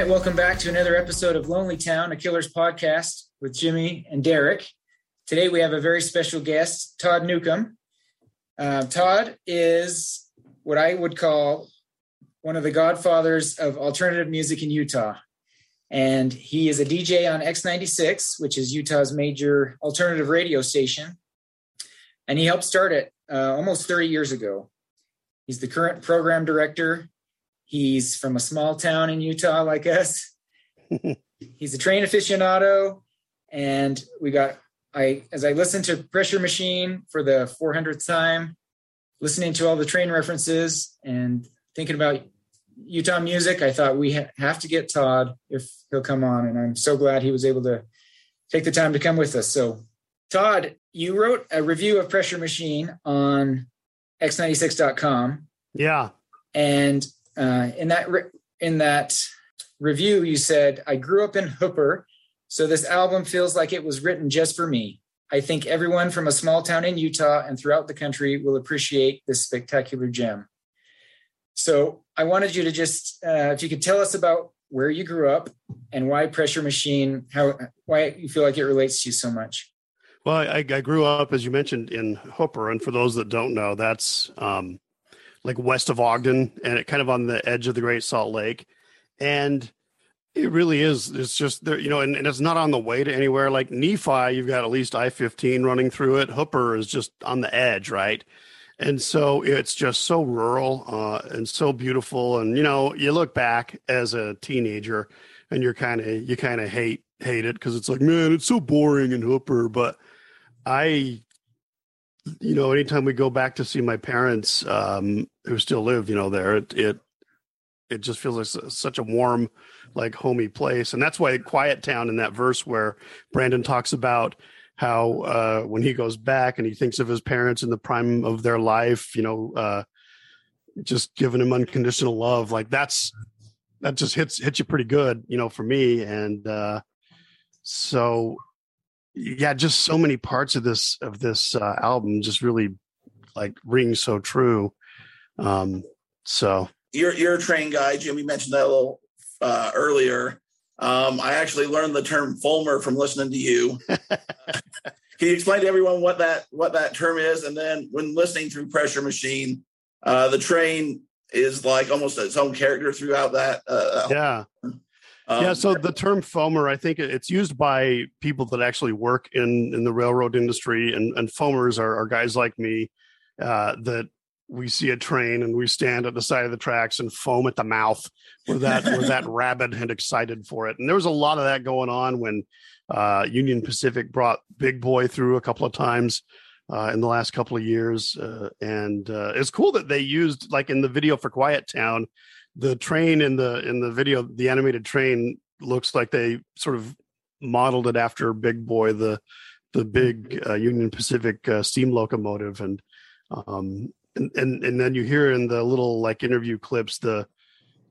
right, welcome back to another episode of Lonely Town, a Killers podcast with Jimmy and Derek. Today we have a very special guest, Todd Newcomb. Uh, Todd is what I would call one of the godfathers of alternative music in Utah. And he is a DJ on X96, which is Utah's major alternative radio station. And he helped start it uh, almost 30 years ago. He's the current program director. He's from a small town in Utah, like us. He's a train aficionado. And we got, I, as I listened to Pressure Machine for the 400th time, listening to all the train references and thinking about Utah music, I thought we ha- have to get Todd if he'll come on. And I'm so glad he was able to take the time to come with us. So, Todd, you wrote a review of Pressure Machine on x96.com. Yeah. And uh, in that re- in that review, you said, "I grew up in Hooper, so this album feels like it was written just for me. I think everyone from a small town in Utah and throughout the country will appreciate this spectacular gem." So I wanted you to just, uh, if you could tell us about where you grew up and why Pressure Machine, how why you feel like it relates to you so much. Well, I, I grew up, as you mentioned, in Hooper, and for those that don't know, that's um, like west of Ogden, and it kind of on the edge of the Great Salt Lake, and it really is. It's just there, you know, and, and it's not on the way to anywhere. Like Nephi, you've got at least I fifteen running through it. Hooper is just on the edge, right? and so it's just so rural uh, and so beautiful and you know you look back as a teenager and you're kind of you kind of hate hate it because it's like man it's so boring in hooper but i you know anytime we go back to see my parents um, who still live you know there it it it just feels like such a warm like homey place and that's why quiet town in that verse where brandon talks about how uh, when he goes back and he thinks of his parents in the prime of their life, you know, uh, just giving him unconditional love, like that's that just hits hits you pretty good, you know, for me. And uh, so, yeah, just so many parts of this of this uh, album just really like ring so true. Um, so you're you're a train guy, Jimmy mentioned that a little uh, earlier. Um, I actually learned the term foamer from listening to you. Can you explain to everyone what that what that term is? And then when listening through Pressure Machine, uh, the train is like almost its own character throughout that. Uh, yeah. Um, yeah, so the term foamer, I think it's used by people that actually work in in the railroad industry, and and foamers are, are guys like me uh, that we see a train and we stand at the side of the tracks and foam at the mouth. We're that we're that rabid and excited for it. And there was a lot of that going on when uh, Union Pacific brought Big Boy through a couple of times uh, in the last couple of years, uh, and uh, it's cool that they used like in the video for Quiet Town, the train in the in the video, the animated train looks like they sort of modeled it after Big Boy, the the big uh, Union Pacific uh, steam locomotive, and um, and, and and then you hear in the little like interview clips the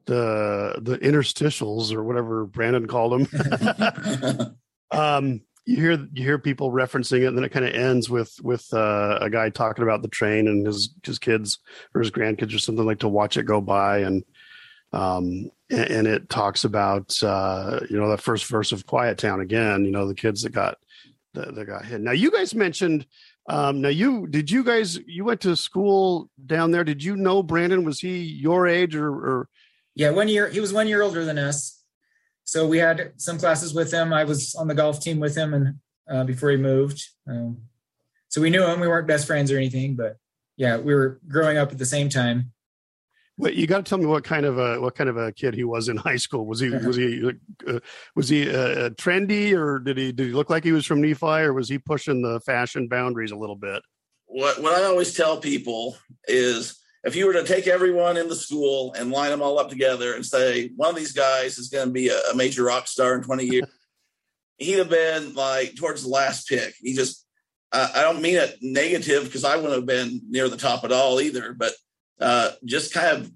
the the interstitials or whatever Brandon called them. um, you hear you hear people referencing it, and then it kind of ends with with uh, a guy talking about the train and his his kids or his grandkids or something like to watch it go by, and um, and, and it talks about uh, you know the first verse of Quiet Town again. You know the kids that got that, that got hit. Now you guys mentioned um, now you did you guys you went to school down there? Did you know Brandon? Was he your age or, or? Yeah, one year he was one year older than us. So we had some classes with him. I was on the golf team with him, and uh, before he moved, um, so we knew him. We weren't best friends or anything, but yeah, we were growing up at the same time. Wait, you got to tell me what kind of a what kind of a kid he was in high school. Was he was he uh, was he uh, trendy, or did he did he look like he was from Nephi, or was he pushing the fashion boundaries a little bit? What what I always tell people is if you were to take everyone in the school and line them all up together and say one of these guys is going to be a, a major rock star in twenty years, he'd have been like towards the last pick. He just I don't mean it negative because I wouldn't have been near the top at all either, but uh, just kind of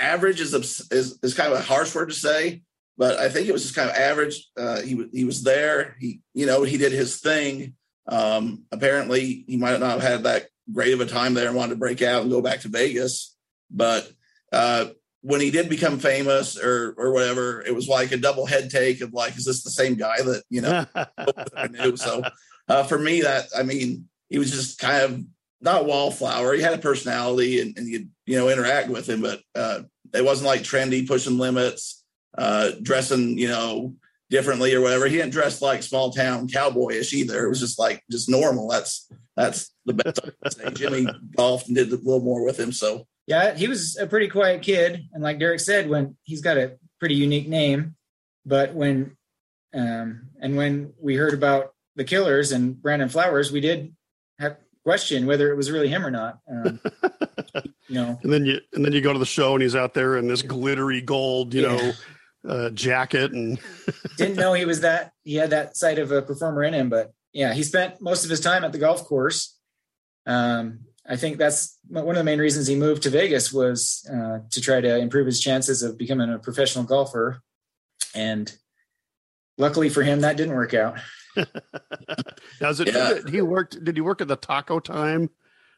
average is, is is kind of a harsh word to say, but I think it was just kind of average. Uh, he he was there. He you know he did his thing. Um, apparently, he might not have had that great of a time there and wanted to break out and go back to Vegas. But uh, when he did become famous or or whatever, it was like a double head take of like, is this the same guy that you know I knew? So uh, for me, that I mean, he was just kind of not wallflower. He had a personality, and, and you you know interact with him, but uh, it wasn't like trendy, pushing limits, uh, dressing you know differently or whatever. He didn't dress like small town cowboyish either. It was just like just normal. That's that's the best I can say. Jimmy golfed and did a little more with him, so yeah, he was a pretty quiet kid, and like Derek said, when he's got a pretty unique name, but when um, and when we heard about the Killers and Brandon Flowers, we did have question whether it was really him or not. Um, you know, and then you and then you go to the show and he's out there in this glittery gold, you yeah. know, uh, jacket and didn't know he was that. He had that side of a performer in him, but yeah, he spent most of his time at the golf course. Um, I think that's one of the main reasons he moved to Vegas was uh, to try to improve his chances of becoming a professional golfer. And luckily for him, that didn't work out. now, is it yeah. he worked? Did he work at the Taco Time?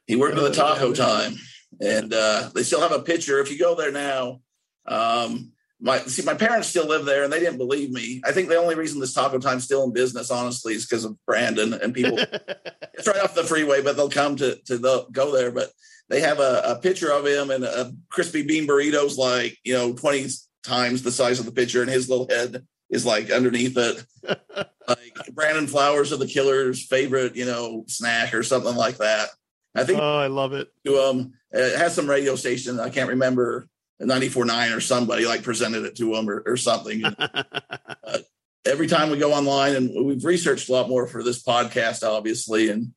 He worked at the Taco Time, and uh, they still have a picture. If you go there now, um, my see my parents still live there and they didn't believe me. I think the only reason this taco time's still in business honestly is because of brandon and people it's right off the freeway but they'll come to to the, go there. But they have a, a picture of him and a crispy bean burritos like you know 20 times the size of the picture. And his little head is like underneath it. Like brandon flowers of the killer's favorite you know snack or something like that. I think oh i love it. to um it has some radio station i can't remember 94.9 or somebody like presented it to them or, or something. uh, every time we go online and we've researched a lot more for this podcast, obviously, and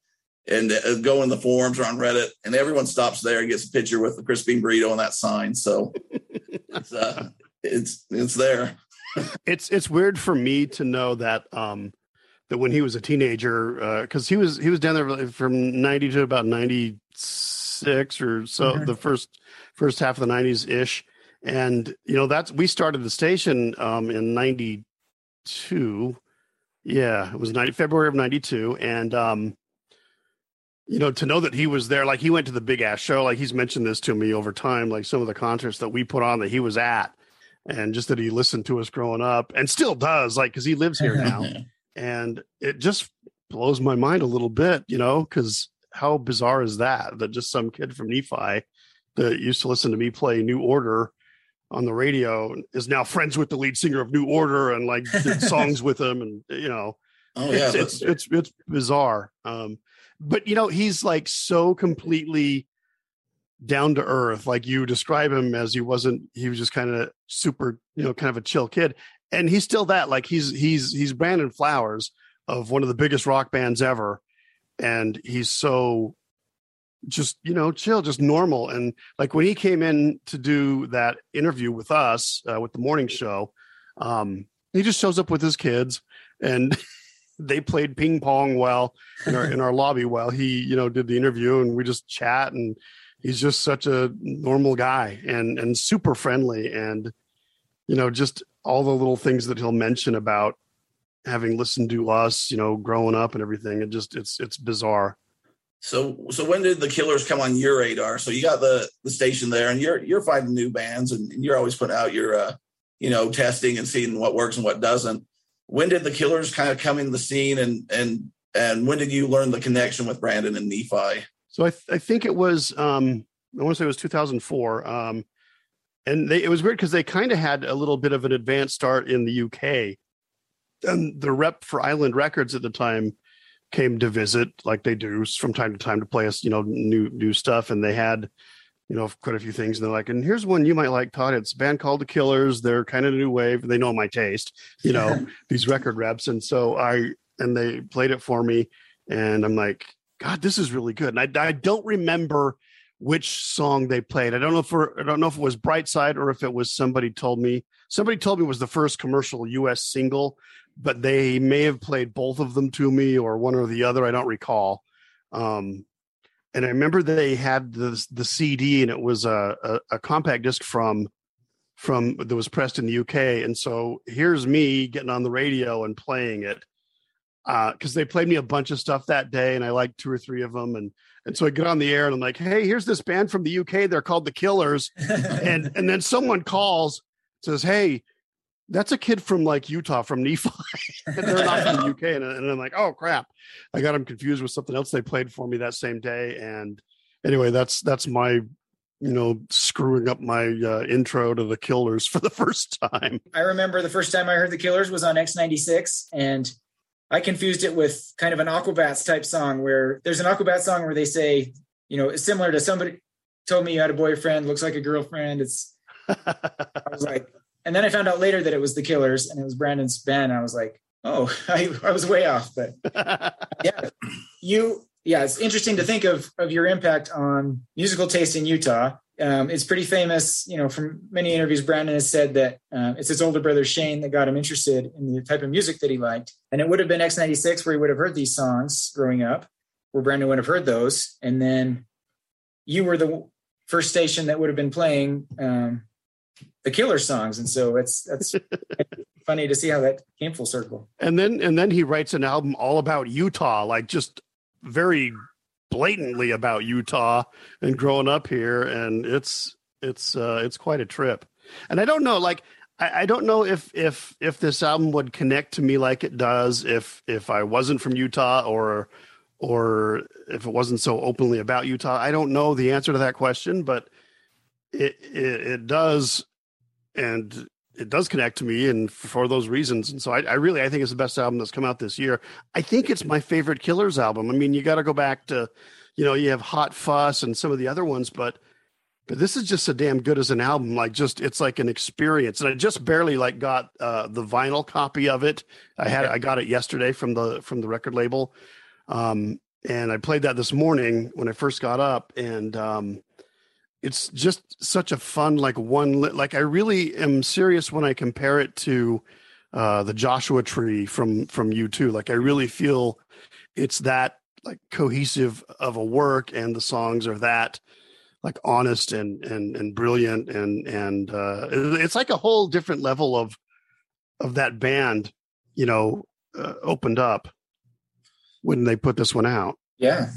and uh, go in the forums or on Reddit, and everyone stops there and gets a picture with the crispy burrito and that sign. So it's uh, it's it's there. it's it's weird for me to know that um that when he was a teenager because uh, he was he was down there from 90 to about 96 or so mm-hmm. the first first half of the 90s ish and you know that's we started the station um, in 92 yeah it was 90 february of 92 and um you know to know that he was there like he went to the big ass show. Like he's mentioned this to me over time like some of the concerts that we put on that he was at and just that he listened to us growing up and still does like because he lives here now. And it just blows my mind a little bit you know because how bizarre is that that just some kid from nephi that used to listen to me play New Order on the radio is now friends with the lead singer of New Order and like did songs with him and you know oh yeah it's it's, it's, it's bizarre. Um but you know he's like so completely down to earth. Like you describe him as he wasn't he was just kind of super you know kind of a chill kid. And he's still that like he's he's he's Brandon Flowers of one of the biggest rock bands ever and he's so just you know chill just normal. And like when he came in to do that interview with us uh, with the morning show um he just shows up with his kids and they played ping pong while in our in our lobby while he you know did the interview and we just chat and he's just such a normal guy and and super friendly and you know just all the little things that he'll mention about having listened to us you know growing up and everything it just it's it's bizarre so, so when did the Killers come on your radar? So you got the the station there, and you're you're finding new bands, and, you're always putting out your, uh, you know, testing and seeing what works and what doesn't. When did the Killers kind of come in the scene, and and and when did you learn the connection with Brandon and Nephi? So I th- I think it was um I want to say it was 2004. Um, and they, it was weird because they kind of had a little bit of an advanced start in the UK. And the rep for Island Records at the time came to visit like they do from time to time to play us, you know, new new stuff. And they had, you know, quite a few things. And they're like, and here's one you might like, Todd. It's a band called The Killers. They're kind of a new wave. They know my taste, you know, these record reps. And so I and they played it for me, and I'm like, God, this is really good. And I I don't remember which song they played. I don't know if I don't know if it was Brightside or if it was somebody told me. Somebody told me it was the first commercial U.S. single but they may have played both of them to me or one or the other. I don't recall. Um, and I remember they had the the CD and it was a, a, a compact disc from from that was pressed in the UK. And so here's me getting on the radio and playing it. because uh, they played me a bunch of stuff that day, and I liked two or three of them, and and so I get on the air and I'm like, hey, here's this band from the UK. They're called the Killers, and and then someone calls says, hey, that's a kid from like Utah, from Nephi. They're not from the UK. And, and, I'm like, oh crap. I got them confused with something else they played for me that same day. And anyway, that's that's my, you know, screwing up my uh, intro to the Killers for the first time. I remember the first time I heard the Killers was on X96, and I confused it with kind of an Aquabats type song where there's an Aquabats song where they say, you know, it's similar to somebody told me you had a boyfriend, looks like a girlfriend. It's I was like, and then I found out later that it was the Killers and it was Brandon's band. I was like, oh, I, I was way off. But yeah, you, yeah, it's interesting to think of of your impact on musical taste in Utah. Um, it's pretty famous, you know, from many interviews. Brandon has said that uh, it's his older brother Shane that got him interested in the type of music that he liked, and it would have been X96 where he would have heard these songs growing up, where Brandon would have heard those, and then you were the first station that would have been playing um, the killer songs. And so it's that's funny to see how that came full circle. And then and then he writes an album all about utah like just very blatantly about utah and growing up here. And it's it's uh it's quite a trip. And i don't know like I, I don't know if if if this album would connect to me like it does if if i wasn't from utah or or if it wasn't so openly about utah. I don't know the answer to that question but it, it, it does and it does connect to me and for those reasons. And so I, I, really i think it's the best album that's come out this year. I think it's my favorite killers album. I mean you got to go back to you know you have hot fuss and some of the other ones but but this is just so damn good as an album. Like just it's like an experience. And i just barely like got uh the vinyl copy of it. I had i got it yesterday from the from the record label. Um and i played that this morning when i first got up and um it's just such a fun like one like i really am serious when i compare it to uh the joshua tree from from u2 like i really feel it's that like cohesive of a work and the songs are that like honest and and and brilliant and and uh it's like a whole different level of of that band you know uh, opened up when they put this one out. Yeah.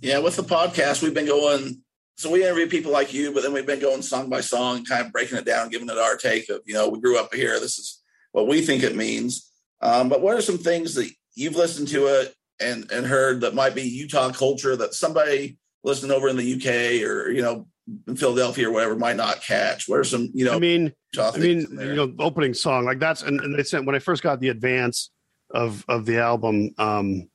Yeah with the podcast we've been going so we interview people like you, but then we've been going song by song, kind of breaking it down, giving it our take of, you know, we grew up here. This is what we think it means. Um, but what are some things that you've listened to it and and heard that might be Utah culture that somebody listening over in the UK or you know in Philadelphia or whatever might not catch? What are some you know? I mean, I mean, you know, opening song like that's and, and they sent when I first got the advance of of the album. um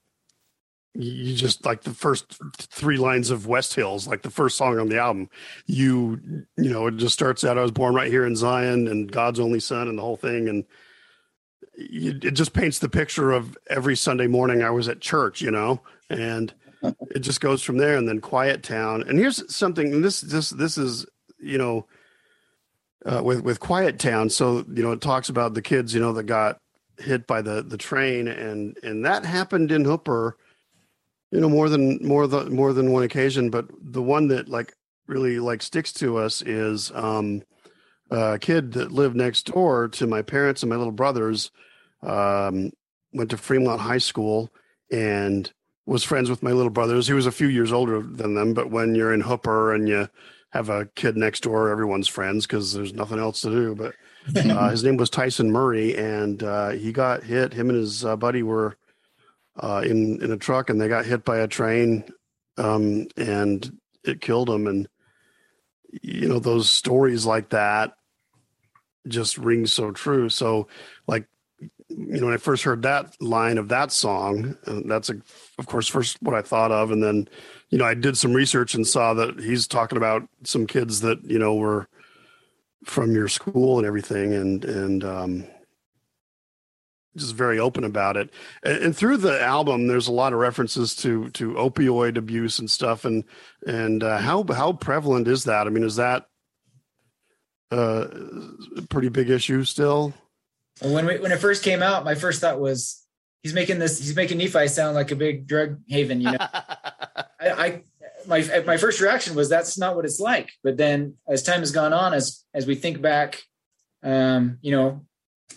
you just like the first three lines of West Hills, like the first song on the album. You, you know, it just starts out. I was born right here in Zion, and God's only son, and the whole thing, and you, it just paints the picture of every Sunday morning I was at church, you know, and it just goes from there. And then Quiet Town, and here's something. And this, this, this is, you know, uh, with with Quiet Town. So you know, it talks about the kids, you know, that got hit by the the train, and and that happened in Hooper you know more than more than more than one occasion but the one that like really like sticks to us is um a kid that lived next door to my parents and my little brothers um went to fremont high school and was friends with my little brothers. He was a few years older than them but when you're in hooper and you have a kid next door everyone's friends because there's nothing else to do but uh, his name was tyson murray and uh, he got hit. Him and his uh, buddy were uh, in in a truck and they got hit by a train um, and it killed them and you know those stories like that just ring so true. So like you know when i first heard that line of that song uh, that's a, of course first what i thought of. And then you know i did some research and saw that he's talking about some kids that you know were from your school and everything. And and um just very open about it. And, and, through the album, there's a lot of references to to opioid abuse and stuff. And and uh, how how prevalent is that? I mean, is that uh, a pretty big issue still? When we, when it first came out, my first thought was he's making this he's making Nephi sound like a big drug haven. You know, I, I my my first reaction was that's not what it's like. But then as time has gone on, as as we think back, um, you know,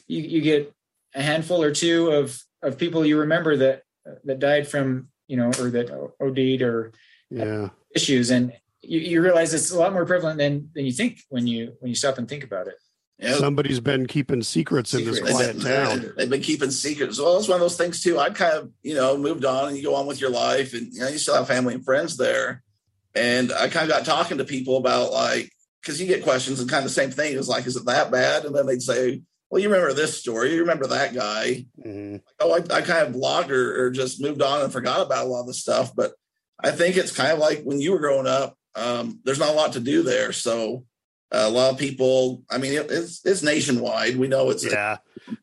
you, you get a handful or two of of people you remember that that died from you know or that OD'd or yeah issues, and you, you realize it's a lot more prevalent than than you think when you when you stop and think about it. Yeah. Somebody's been keeping secrets, secrets. in this quiet they've been, town. They've been keeping secrets. Well, it's one of those things too. I kind of, you know, moved on and you go on with your life and you know, you still have family and friends there. And I kind of got talking to people about like, because you get questions and kind of the same thing is like, is it that bad? And then they'd say, well, you remember this story, you remember that guy. Mm-hmm. Oh, I, I, kind of blogged or, or, just moved on and forgot about a lot of the stuff. But I think it's kind of like when you were growing up, um, there's not a lot to do there. So a lot of people, I mean, it, it's, it's nationwide. We know it's, yeah,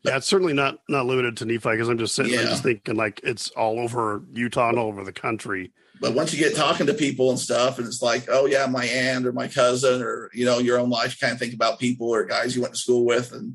yeah, it's certainly not, not limited to Nephi because I'm just sitting, yeah. I'm just thinking like it's all over Utah and all over the country. But once you get talking to people and stuff, and it's like, oh yeah, my aunt or my cousin, or you know, your own life, you kind of think about people or guys you went to school with, and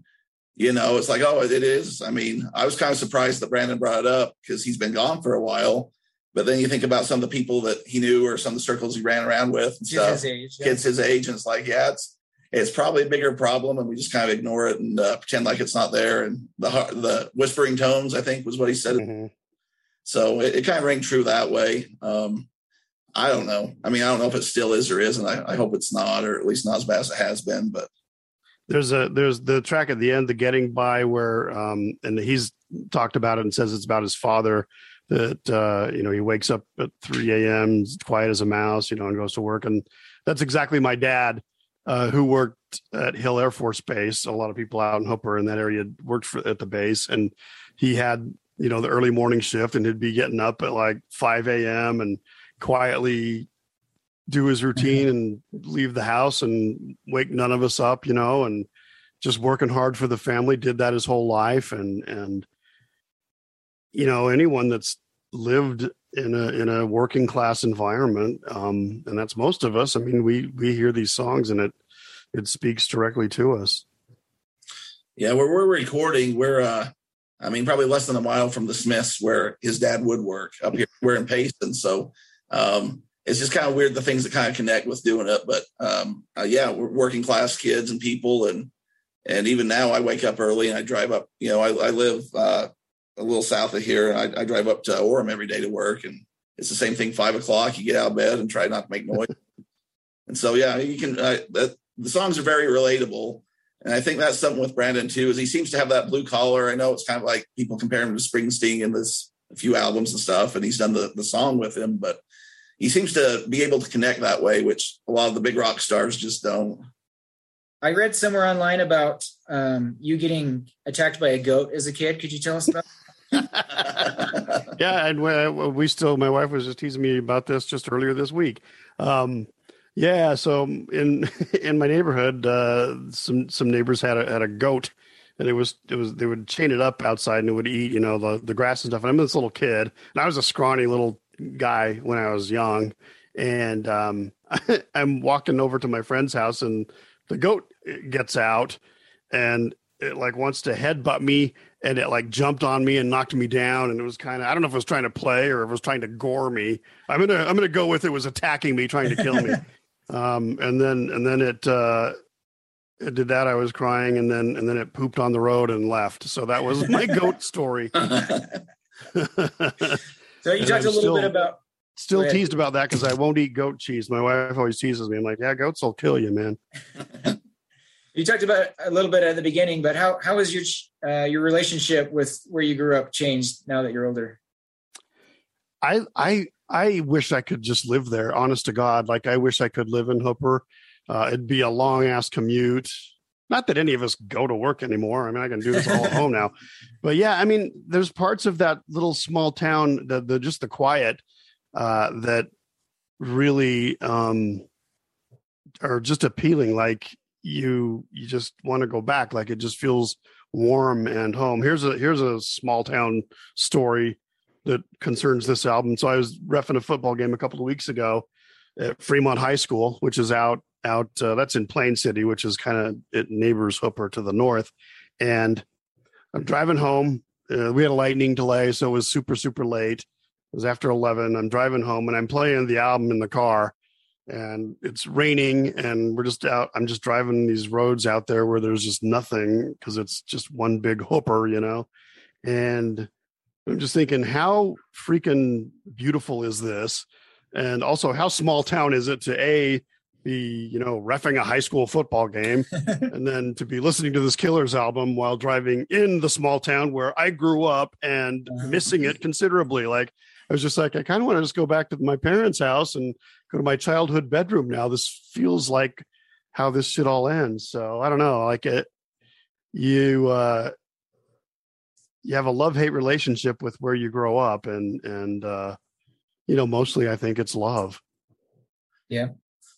you know, it's like, oh, it is. I mean, I was kind of surprised that Brandon brought it up because he's been gone for a while. But then you think about some of the people that he knew or some of the circles he ran around with and stuff. His age, yeah. Kids his age, and it's like, yeah, it's it's probably a bigger problem, and we just kind of ignore it and uh, pretend like it's not there. And the the whispering tones, I think, was what he said. Mm-hmm. So it, it, kind of rang true that way. Um, I don't know. I mean, I don't know if it still is or isn't. I, I hope it's not, or at least not as bad as it has been. But there's a there's the track at the end, the getting by, where um, and he's talked about it and says it's about his father that uh, you know he wakes up at 3 a.m. quiet as a mouse, you know, and goes to work, and that's exactly my dad. Uh, who worked at Hill Air Force Base. A lot of people out in Hooper in that area worked for, at the base, and he had you know the early morning shift, and he'd be getting up at like 5 a.m. and quietly do his routine and leave the house and wake none of us up, you know, and just working hard for the family. Did that his whole life, and and you know anyone that's lived in a in a working class environment um and that's most of us i mean we we hear these songs and it it speaks directly to us. Yeah where we're recording. We're uh i mean probably less than a mile from the smiths where his dad would work up here. We're in payson so um it's just kind of weird the things that kind of connect with doing it but um uh, yeah we're working class kids and people and and even now i wake up early and i drive up you know i, I live uh a little south of here. And I, I drive up to Orem every day to work, and it's the same thing. Five o'clock, you get out of bed and try not to make noise. and so, yeah, you can. Uh, that, the songs are very relatable, and I think that's something with Brandon too. Is he seems to have that blue collar. I know it's kind of like people compare him to Springsteen in this a few albums and stuff, and he's done the the song with him, but he seems to be able to connect that way, which a lot of the big rock stars just don't. I read somewhere online about um, you getting attacked by a goat as a kid. Could you tell us about? yeah, and we still. My wife was just teasing me about this just earlier this week. Um, yeah, so in in my neighborhood, uh, some some neighbors had a had a goat, and it was it was they would chain it up outside and it would eat you know the the grass and stuff. And I'm this little kid, and I was a scrawny little guy when I was young, and um, I'm walking over to my friend's house, and the goat gets out, and it like wants to headbutt me and it like jumped on me and knocked me down and it was kind of i don't know if it was trying to play or if it was trying to gore me. I'm gonna i'm gonna go with it was attacking me trying to kill me. Um and then and then it uh it did that i was crying and then and then it pooped on the road and left. So that was my goat story so you talked a little still, bit about still teased about that because i won't eat goat cheese my wife always teases me i'm like yeah goats will kill you man you talked about a little bit at the beginning, but how how has your uh, your relationship with where you grew up changed now that you're older? I I I wish I could just live there. Honest to God, like I wish I could live in Hooper. Uh, it'd be a long ass commute. Not that any of us go to work anymore. I mean, I can do this all at home now. But yeah, I mean, there's parts of that little small town, the, the just the quiet, uh, that really um, are just appealing. Like you you just want to go back like it just feels warm and home here's a here's a small town story that concerns this album so i was refing a football game a couple of weeks ago at fremont high school which is out out uh, that's in plain city which is kind of it neighbors hooper to the north. And i'm driving home uh, we had a lightning delay so it was super super late. It was after 11 i'm driving home and i'm playing the album in the car. And it's raining and we're just out i'm just driving these roads out there where there's just nothing because it's just one big hooper you know? And I'm just thinking, how freaking beautiful is this? And also, how small town is it to a be you know refing a high school football game, and then to be listening to this Killers album while driving in the small town where I grew up and missing it considerably. Like I was just like, I kind of want to just go back to my parents' house and go to my childhood bedroom now. This feels like how this should all end. So I don't know. Like it, you uh, you have a love hate relationship with where you grow up, and and uh, you know mostly I think it's love. Yeah.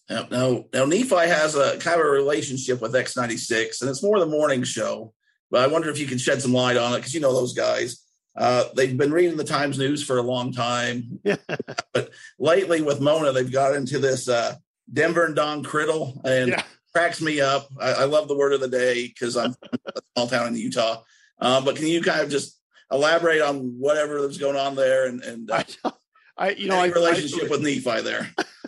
Now, now, now Nephi has a kind of a relationship with X96, and it's more the morning show. But I wonder if you can shed some light on it because you know those guys. Uh, they've been reading the Times News for a long time, but lately with Mona, they've got into this uh, Denver and Don Criddle, and yeah. cracks me up. I, I, love the word of the day because I'm a small town in Utah. Um, but can you kind of just elaborate on whatever was going on there and, and uh, I, I, you know, I, relationship with Nephi there?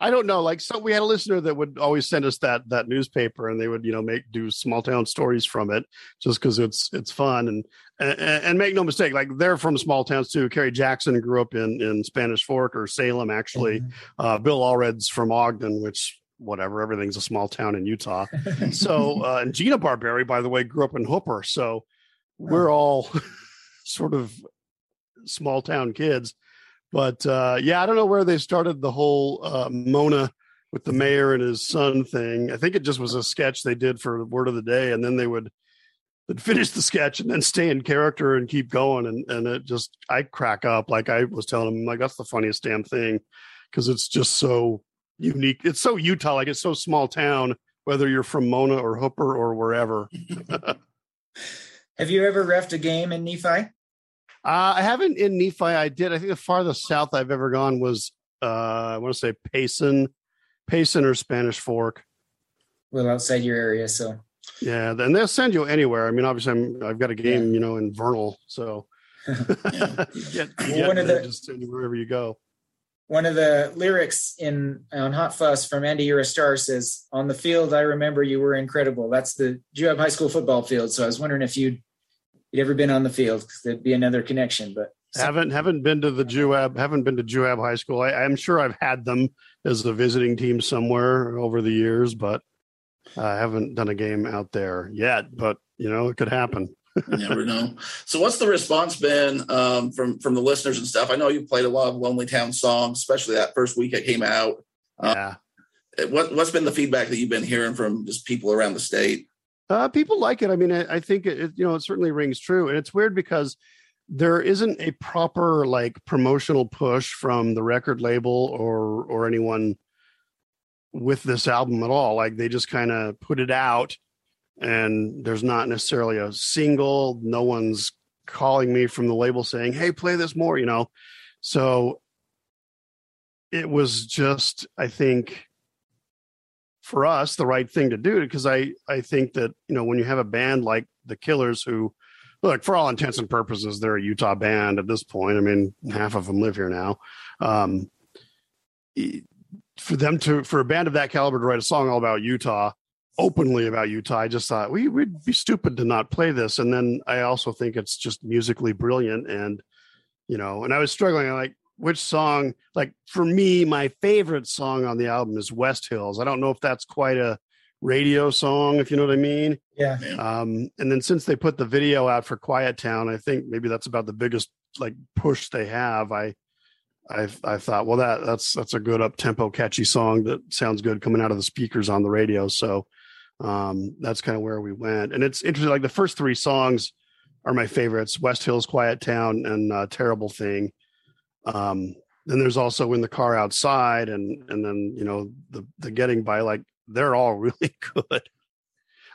I don't know. Like, so we had a listener that would always send us that that newspaper, and they would, you know, make do small town stories from it, just because it's it's fun. And, and and make no mistake, like they're from small towns too. Kerry Jackson grew up in in Spanish Fork or Salem, actually. Mm-hmm. Uh, Bill Allred's from Ogden, which whatever, everything's a small town in Utah. so, uh, and Gina Barberi, by the way, grew up in Hooper. So we're all sort of small town kids. But uh, yeah, I don't know where they started the whole uh, Mona with the mayor and his son thing. I think it just was a sketch they did for Word of the Day, and then they would they'd finish the sketch and then stay in character and keep going. And and it just I crack up. Like I was telling him, like that's the funniest damn thing because it's just so unique. It's so Utah, like it's so small town, whether you're from Mona or Hooper or wherever. Have you ever refed a game in Nephi? Uh, I haven't in Nephi. I did. I think the farthest south I've ever gone was uh, I want to say Payson, Payson or Spanish Fork. Well, outside your area, so yeah. Then they'll send you anywhere. I mean, obviously, I'm, I've got a game, yeah. you know, in Vernal, so get, well, one of the, just wherever you go. One of the lyrics in on Hot Fuss from Andy You're a Star says, "On the field, I remember you were incredible." That's the Juab High School football field. So I was wondering if you'd you'd ever been on the field because there'd be another connection. But haven't haven't been to the Juab, haven't been to Juab High School. I, am sure I've had them as a visiting team somewhere over the years, but I haven't done a game out there yet. But you know, it could happen. never know. So, what's the response been um, from from the listeners and stuff? I know you played a lot of Lonely Town songs, especially that first week it came out. Um, yeah. What what's been the feedback that you've been hearing from just people around the state? Uh, people like it. I mean, I, I think it, you know it certainly rings true, and it's weird because there isn't a proper like promotional push from the record label or or anyone with this album at all. Like they just kind of put it out, and there's not necessarily a single. No one's calling me from the label saying, "Hey, play this more," you know. So it was just, I think for us the right thing to do because I I think that you know when you have a band like the Killers who look for all intents and purposes they're a Utah band at this point. I mean half of them live here now. Um, for them to for a band of that caliber to write a song all about Utah openly about Utah, I just thought we would be stupid to not play this. And then I also think it's just musically brilliant and you know, and I was struggling like which song like for me my favorite song on the album is west hills. I don't know if that's quite a radio song if you know what i mean. Yeah. Um and then since they put the video out for quiet town i think maybe that's about the biggest like push they have. I i i thought well that that's that's a good up tempo catchy song that sounds good coming out of the speakers on the radio. So um that's kind of where we went. And it's interesting like the first three songs are my favorites. West hills quiet town and uh, terrible thing um, then there's also in the car outside, and and then you know the the getting by. Like they're all really good.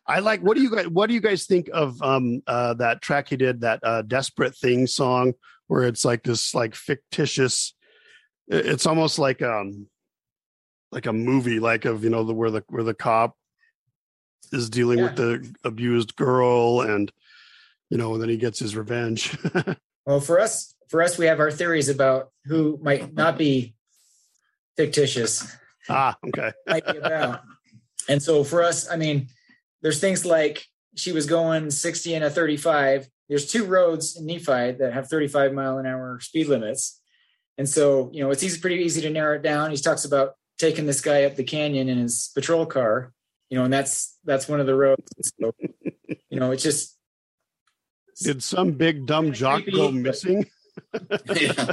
I like. What do you guys? What do you guys think of um uh that track he did that uh desperate thing song where it's like this like fictitious. It's almost like um like a movie like of you know the where the where the cop is dealing yeah. with the abused girl and you know and then he gets his revenge well for us for us, we have our theories about who might not be fictitious. Ah, okay. might be about. And so for us, I mean, there's things like she was going 60 and a 35, there's two roads in Nephi that have 35 mile an hour speed limits. And so, you know, it's easy, pretty easy to narrow it down. He talks about taking this guy up the canyon in his patrol car, you know, and that's that's one of the roads. So, you know, it's just did some big dumb jock go missing? Yeah.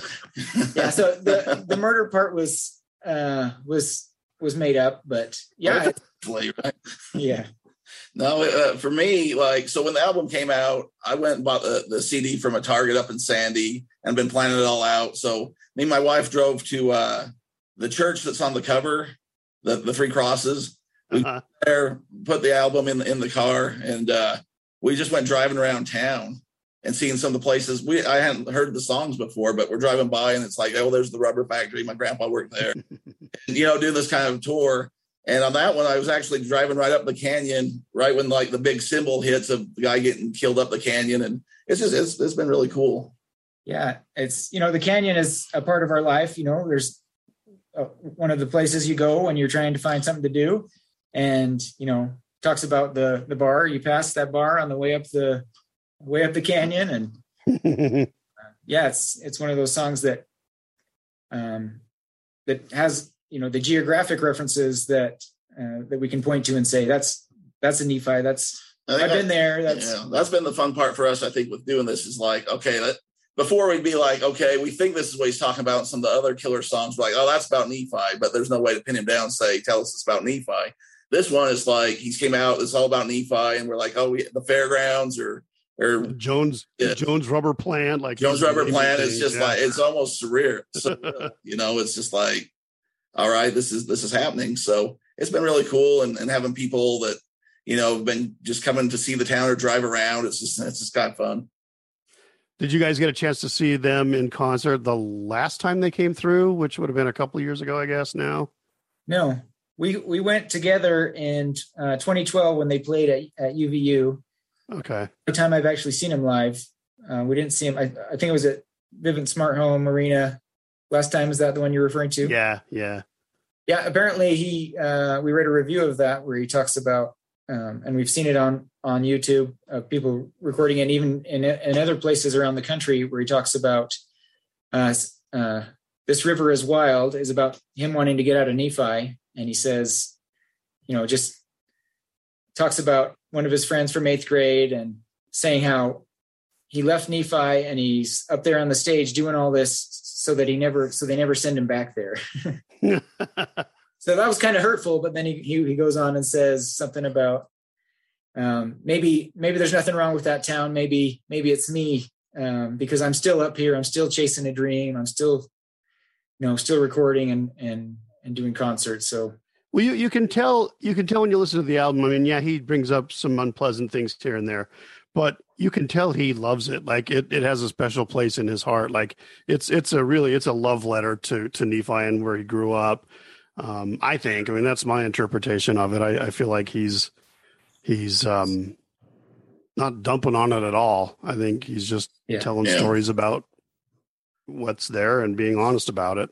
yeah. So the the murder part was uh was was made up, but yeah, right? yeah. No, uh, for me, like, so when the album came out, I went and bought the, the CD from a Target up in Sandy and been planning it all out. So me and my wife drove to uh, the church that's on the cover, the, the Three Crosses. We uh-huh. there, put the album in the, in the car, and uh, we just went driving around town and seeing some of the places we I hadn't heard the songs before, but we're driving by and it's like, oh, there's the rubber factory. My grandpa worked there. and, you know, doing this kind of tour. And on that one, I was actually driving right up the canyon, right when like the big cymbal hits of the guy getting killed up the canyon. And it's just it's it's been really cool. Yeah, it's you know, the canyon is a part of our life. You know, there's uh, one of the places you go when you're trying to find something to do. And, you know, talks about the the bar. You pass that bar on the way up the way up the canyon, and uh, yeah, it's it's one of those songs that um, that has you know the geographic references that uh, that we can point to and say that's that's a Nephi. That's I've been there. That's yeah, that's been the fun part for us. I think with doing this is like okay, that, before we'd be like okay, we think this is what he's talking about. some of the other killer songs, like oh that's about Nephi, but there's no way to pin him down. and Say tell us it's about Nephi. This one is like he's came out. It's all about Nephi, and we're like oh we, the fairgrounds or or Jones yeah. Jones Rubber Plant, like Jones Rubber Plant. It's just yeah. like it's almost surreal. So, you know, it's just like, all right, this is this is happening. So it's been really cool, and, and having people that you know have been just coming to see the town or drive around. It's just it's just kind of fun. Did you guys get a chance to see them in concert the last time they came through, which would have been a couple years ago, I guess? Now, no, we we went together in uh, 2012 when they played at, at UVU Okay. The time I've actually seen him live, uh, we didn't see him. I, I think it was at Vivint Smart Home Arena. Last time is that the one you're referring to? Yeah, yeah, yeah. Apparently, he uh, we read a review of that where he talks about, um, and we've seen it on on YouTube, uh, people recording it, even in in other places around the country where he talks about, uh, uh, this river is wild is about him wanting to get out of Nephi, and he says, you know, just talks about one of his friends from eighth grade and saying how he left Nephi and he's up there on the stage doing all this so that he never so they never send him back there. so that was kind of hurtful, but then he, he, he goes on and says something about um, maybe maybe there's nothing wrong with that town. Maybe maybe it's me um, because I'm still up here. I'm still chasing a dream. I'm still you know still recording and and and doing concerts. So well, you, you can tell you can tell when you listen to the album. I mean, yeah, he brings up some unpleasant things here and there, but you can tell he loves it. Like it, it has a special place in his heart. Like it's it's a really it's a love letter to to Nephi and where he grew up. Um, I think. I mean, that's my interpretation of it. I, I feel like he's he's um, not dumping on it at all. I think he's just yeah. telling yeah. stories about what's there and being honest about it.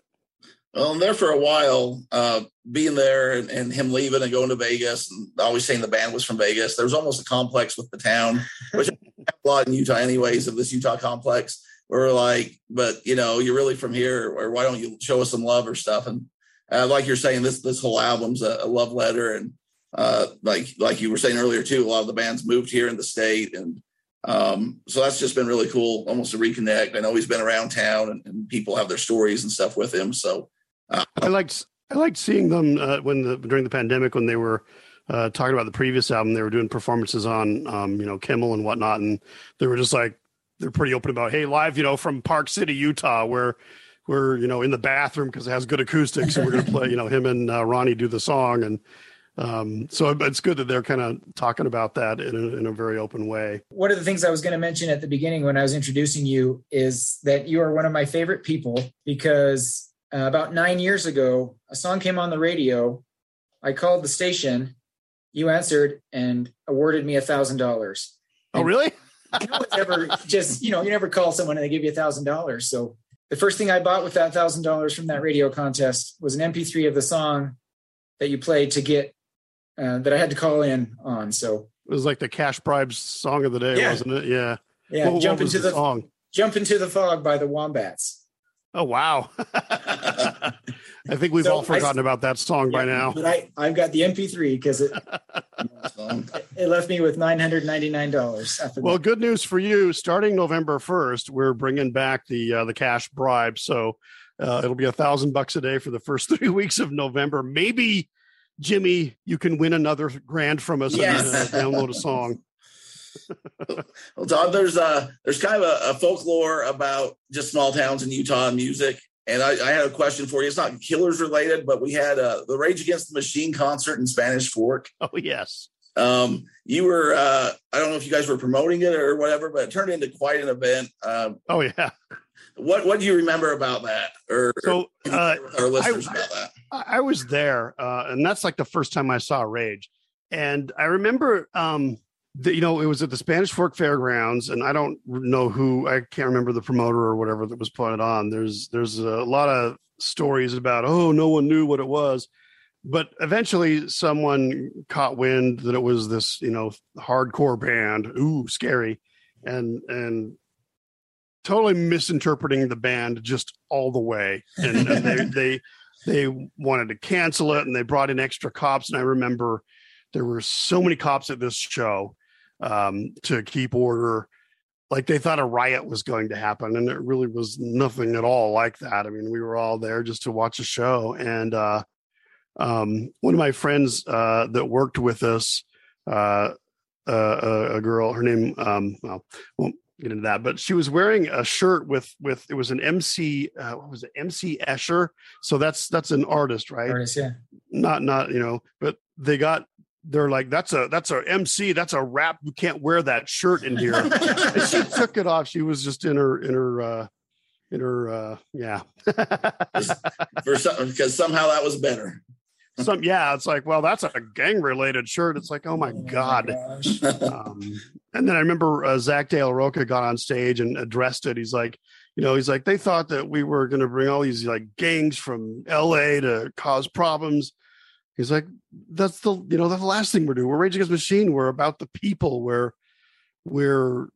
Well, I'm there for a while, uh, being there and, and, him leaving and going to Vegas, and always saying the band was from Vegas. There was almost a complex with the town, which a lot in Utah, anyways, of this Utah complex. Where we're like, but you know, you're really from here, or why don't you show us some love or stuff? And uh, like you're saying, this this whole album's a, a love letter, and uh, like like you were saying earlier too, a lot of the bands moved here in the state, and um, so that's just been really cool, almost a reconnect. I know he's been around town, and, and people have their stories and stuff with him, so I liked I liked seeing them uh, when the during the pandemic when they were uh, talking about the previous album. They were doing performances on um, you know Kimmel and whatnot, and they were just like they're pretty open about hey live you know from Park City, Utah, where we're you know in the bathroom because it has good acoustics, and we're to play you know him and uh, Ronnie do the song and. Um, so it's good that they're kind of talking about that in a, in a very open way. One of the things I was going to mention at the beginning when I was introducing you is that you are one of my favorite people because uh, about nine years ago, a song came on the radio. I called the station. You answered and awarded me a thousand dollars. Oh, really? no one's ever just you know you never call someone and they give you a thousand dollars. So the first thing I bought with that thousand dollars from that radio contest was an MP3 of the song that you played to get uh, that I had to call in on. So it was like the cash bribes song of the day, yeah. wasn't it? Yeah. Yeah, what, jump what into the, the song. Jump into the fog by the Wombats. Oh wow! I think we've so all forgotten I, about that song yeah, by now. But I I've got the MP3 because it it left me with nine hundred ninety nine dollars. Well, good news for you. Starting November first, we're bringing back the uh, the cash bribe. So uh, it'll be a thousand bucks a day for the first three weeks of November. Maybe Jimmy, you can win another grand from us yes. and uh, download a song. Well, Todd, there's a there's kind of a, a, folklore about just small towns in Utah and music. And I, I, had a question for you. It's not Killers related, but we had uh, the Rage Against the Machine concert in Spanish Fork. Oh yes. Um, you were uh, I don't know if you guys were promoting it or whatever, but it turned into quite an event. Um, oh yeah. What what do you remember about that? Or so uh, our listeners I, about that? I, I was there, uh, and that's like the first time I saw Rage, and I remember um, the, you know, it was at the Spanish Fork Fairgrounds, and I don't know who I can't remember the promoter or whatever that was put it on. There's there's a lot of stories about oh no one knew what it was, but eventually someone caught wind that it was this you know hardcore band. Ooh, scary, and and totally misinterpreting the band just all the way, and, and they they they wanted to cancel it, and they brought in extra cops, and I remember there were so many cops at this show um, to keep order. Like they thought a riot was going to happen, and it really was nothing at all like that. I mean, we were all there just to watch a show, and uh, um, one of my friends uh, that worked with us, uh, uh, a girl, her name, um, well, won't get into that, but she was wearing a shirt with with it was an MC, uh, what was it, MC Escher? So that's that's an artist, right? Artist, yeah. Not not you know, but they got they're like, that's a that's a MC, that's a rap. You can't wear that shirt in here. and she took it off. She was just in her in her uh in her uh yeah. For some because somehow that was better. Some yeah, it's like, well, that's a gang related shirt. It's like, oh my oh god. My um, and then I remember uh, Zack de la Rocha got on stage and addressed it. He's like, you know, he's like, they thought that we were going to bring all these like gangs from L.A. to cause problems He's like, that's the you know that's the last thing we're doing. We're Rage Against Machine. We're about the people. We're we're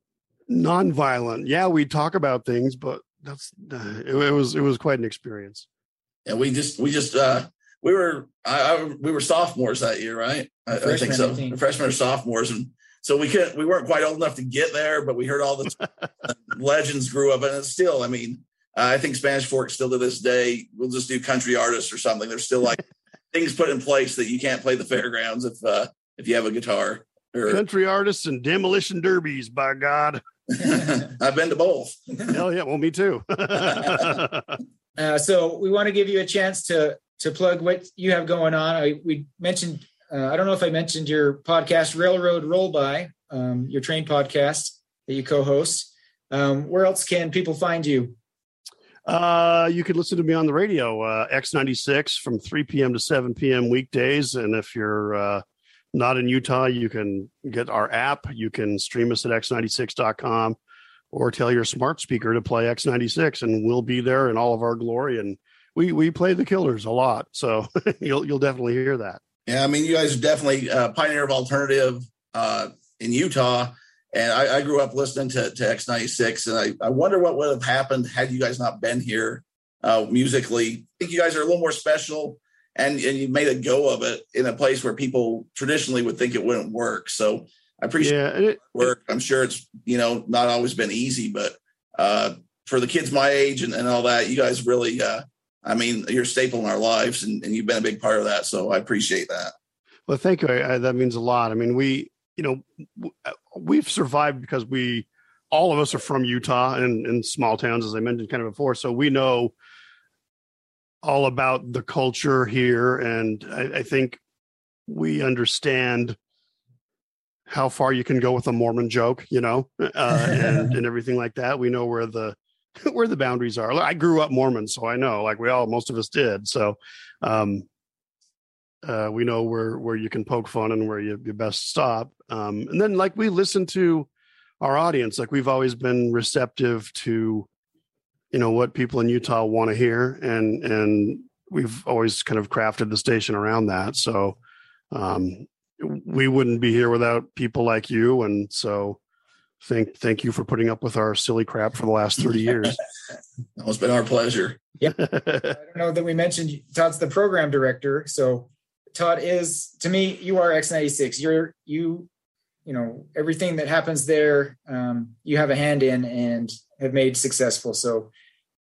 nonviolent. Yeah, we talk about things, but that's uh, it, it, was it was quite an experience. And we just we just uh we were I, I we were sophomores that year, right? I, I think so. Freshmen or sophomores, and so we couldn't we weren't quite old enough to get there, but we heard all the legends grew up, and it's still. I mean, I think Spanish Fork still to this day we'll just do country artists or something. They're still like things put in place that you can't play the fairgrounds if uh, if you have a guitar. Or, Country artists and demolition derbies, by God. I've been to both. Hell yeah, well, me too. uh, so we want to give you a chance to to plug what you have going on. I, we mentioned, uh, I don't know if I mentioned your podcast, Railroad Roll By, um, your train podcast that you co-host. Um, where else can people find you? Uh, you can listen to me on the radio, uh, X96 from 3 p.m. to 7 p.m. weekdays. And if you're uh, not in Utah, you can get our app. You can stream us at x96.com or tell your smart speaker to play X96 and we'll be there in all of our glory. And we, we play the killers a lot. So you'll, you'll definitely hear that. Yeah. I mean, you guys are definitely a pioneer of alternative uh, in Utah and I, I, grew up listening to, to X96, and I, I wonder what would have happened had you guys not been here uh, musically. I think you guys are a little more special, and, and you made a go of it in a place where people traditionally would think it wouldn't work. So I appreciate yeah, it, work. I'm sure it's you know not always been easy, but uh, for the kids my age and, and all that, you guys really, uh, I mean, you're a staple in our lives, and, and you've been a big part of that. So I appreciate that. Well, thank you. I, I, that means a lot. I mean, we you know, we've survived because we, all of us are from Utah and in small towns, as I mentioned kind of before. So we know all about the culture here. And I, I think we understand how far you can go with a Mormon joke, you know, uh, and, and everything like that. We know where the, where the boundaries are. I grew up Mormon, so I know, like we all, most of us did. So, um, uh, we know where where you can poke fun and where you, you best stop. Um, and then like we listen to our audience, like we've always been receptive to, you know, what people in Utah want to hear, and and we've always kind of crafted the station around that. So um, we wouldn't be here without people like you, and so thank thank you for putting up with our silly crap for the last 30 years. it's been our pleasure. Yeah. I don't know that we mentioned Todd's the program director. So Todd is to me, you are X96. You're you, you know, everything that happens there, um, you have a hand in and have made successful. So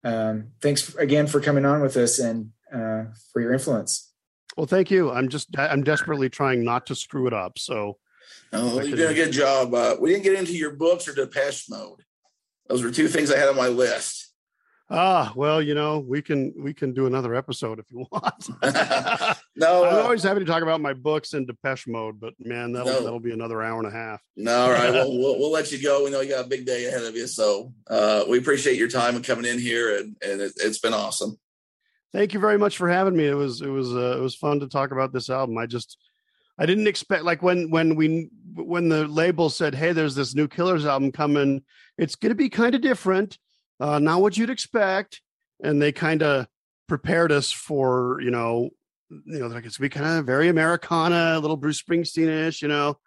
um, thanks again for coming on with us and uh, for your influence. Well, thank you. I'm just I'm desperately trying not to screw it up. So Oh, you did a good job. Uh, we didn't get into your books or Depeche Mode. Those were two things I had on my list. Ah, well, you know, we can we can do another episode if you want. no, I'm uh, always happy to talk about my books in Depeche Mode, but man, that'll no. that'll be another hour and a half. No, all right, well, we'll we'll let you go. We know you got a big day ahead of you, so uh, we appreciate your time and coming in here, and and it, has been awesome. Thank you very much for having me. It was it was uh, it was fun to talk about this album. I just I didn't expect like when when we when the label said, "Hey, there's this new Killers album coming. It's going to be kind of different, uh, not what you'd expect," and they kind of prepared us for you know you know like it's be kind of very Americana, a little Bruce Springsteen-ish. You know,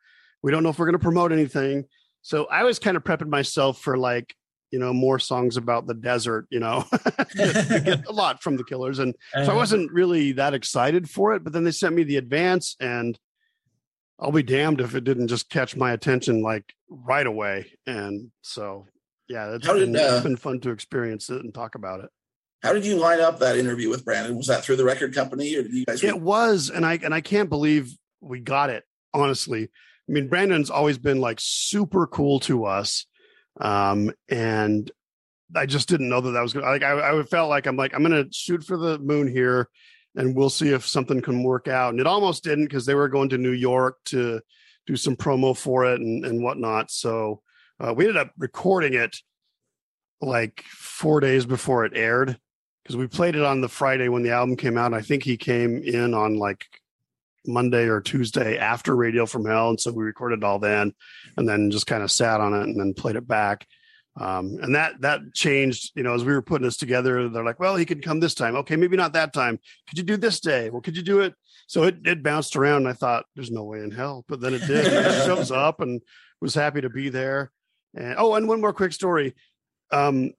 we don't know if we're going to promote anything. So I was kind of prepping myself for like you know more songs about the desert you know get a lot from the killers and so i uh-huh. wasn't really that excited for it but then they sent me the advance and I'll be damned if it didn't just catch my attention like right away. And so, yeah, it's, been, uh, it's been fun to experience it and talk about it. How did you line up that interview with Brandon? Was that through the record company, or did you guys? It was, and I and I can't believe we got it. Honestly, I mean, Brandon's always been like super cool to us, um, and I just didn't know that that was good. Like I, I felt like I'm like I'm gonna shoot for the moon here, and we'll see if something can work out. And it almost didn't because they were going to New York to do some promo for it and, and whatnot. So uh, we ended up recording it like four days before it aired because we played it on the Friday when the album came out. I think he came in on like Monday or Tuesday after Radio from Hell. And so we recorded all then and then just kind of sat on it and then played it back. Um, and that that changed, you know, as we were putting this together. They're like, "Well, he could come this time. Okay, maybe not that time. Could you do this day? Well, could you do it?" So it it bounced around. And I thought, "There's no way in hell," but then it did. it shows up and was happy to be there. And oh, and one more quick story. Um,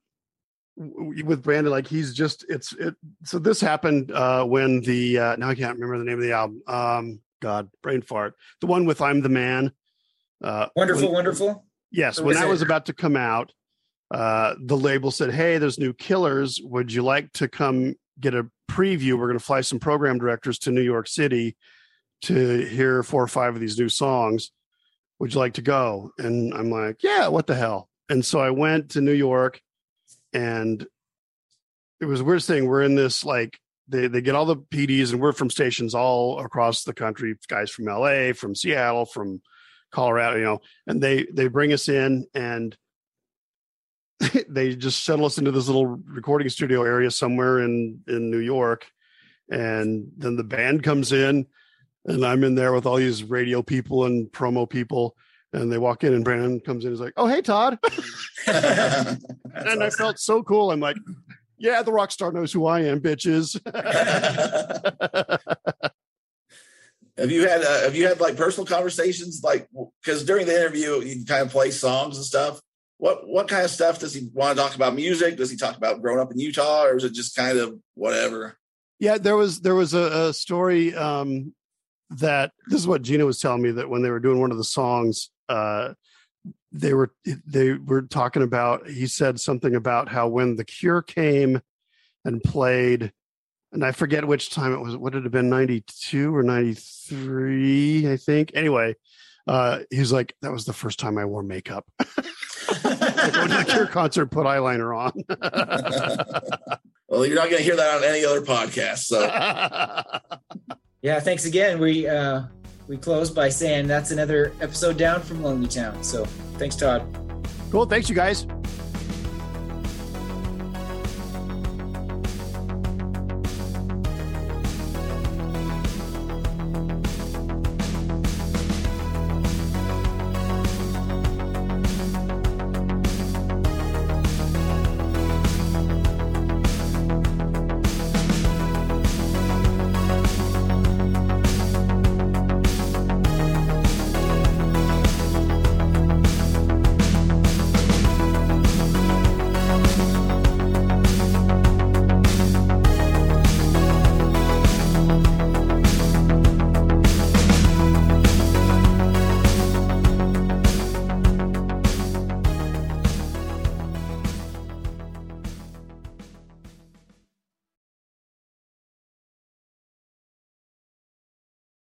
with Brandon, like he's just it's it. So this happened uh, when the uh, now I can't remember the name of the album. Um, God, brain fart. The one with "I'm the Man." Uh, wonderful, when, wonderful. Yes, when I was about to come out, uh, the label said, "Hey, there's new killers. Would you like to come get a preview? We're going to fly some program directors to New York City to hear four or five of these new songs. Would you like to go?" And I'm like, "Yeah, what the hell?" And so I went to New York, and it was weird thing. We're in this like they they get all the PDs, and we're from stations all across the country. Guys from LA, from Seattle, from Colorado, you know, and they they bring us in and they just shuttle us into this little recording studio area somewhere in in New York, and then the band comes in, and I'm in there with all these radio people and promo people, and they walk in, and Brandon comes in, he's like, "Oh, hey, Todd," and awesome. I felt so cool. I'm like, "Yeah, the rock star knows who I am, bitches." have you had uh, have you had like personal conversations like because during the interview you kind of play songs and stuff what what kind of stuff does he want to talk about music does he talk about growing up in utah or is it just kind of whatever yeah there was there was a, a story um that this is what gina was telling me that when they were doing one of the songs uh they were they were talking about he said something about how when the cure came and played and i forget which time it was Would it have been 92 or 93 i think anyway uh he's like that was the first time i wore makeup go to the Cure concert, put eyeliner on. well, you're not going to hear that on any other podcast. So, yeah, thanks again. We uh, we close by saying that's another episode down from Lonely Town. So, thanks, Todd. Cool. Thanks, you guys.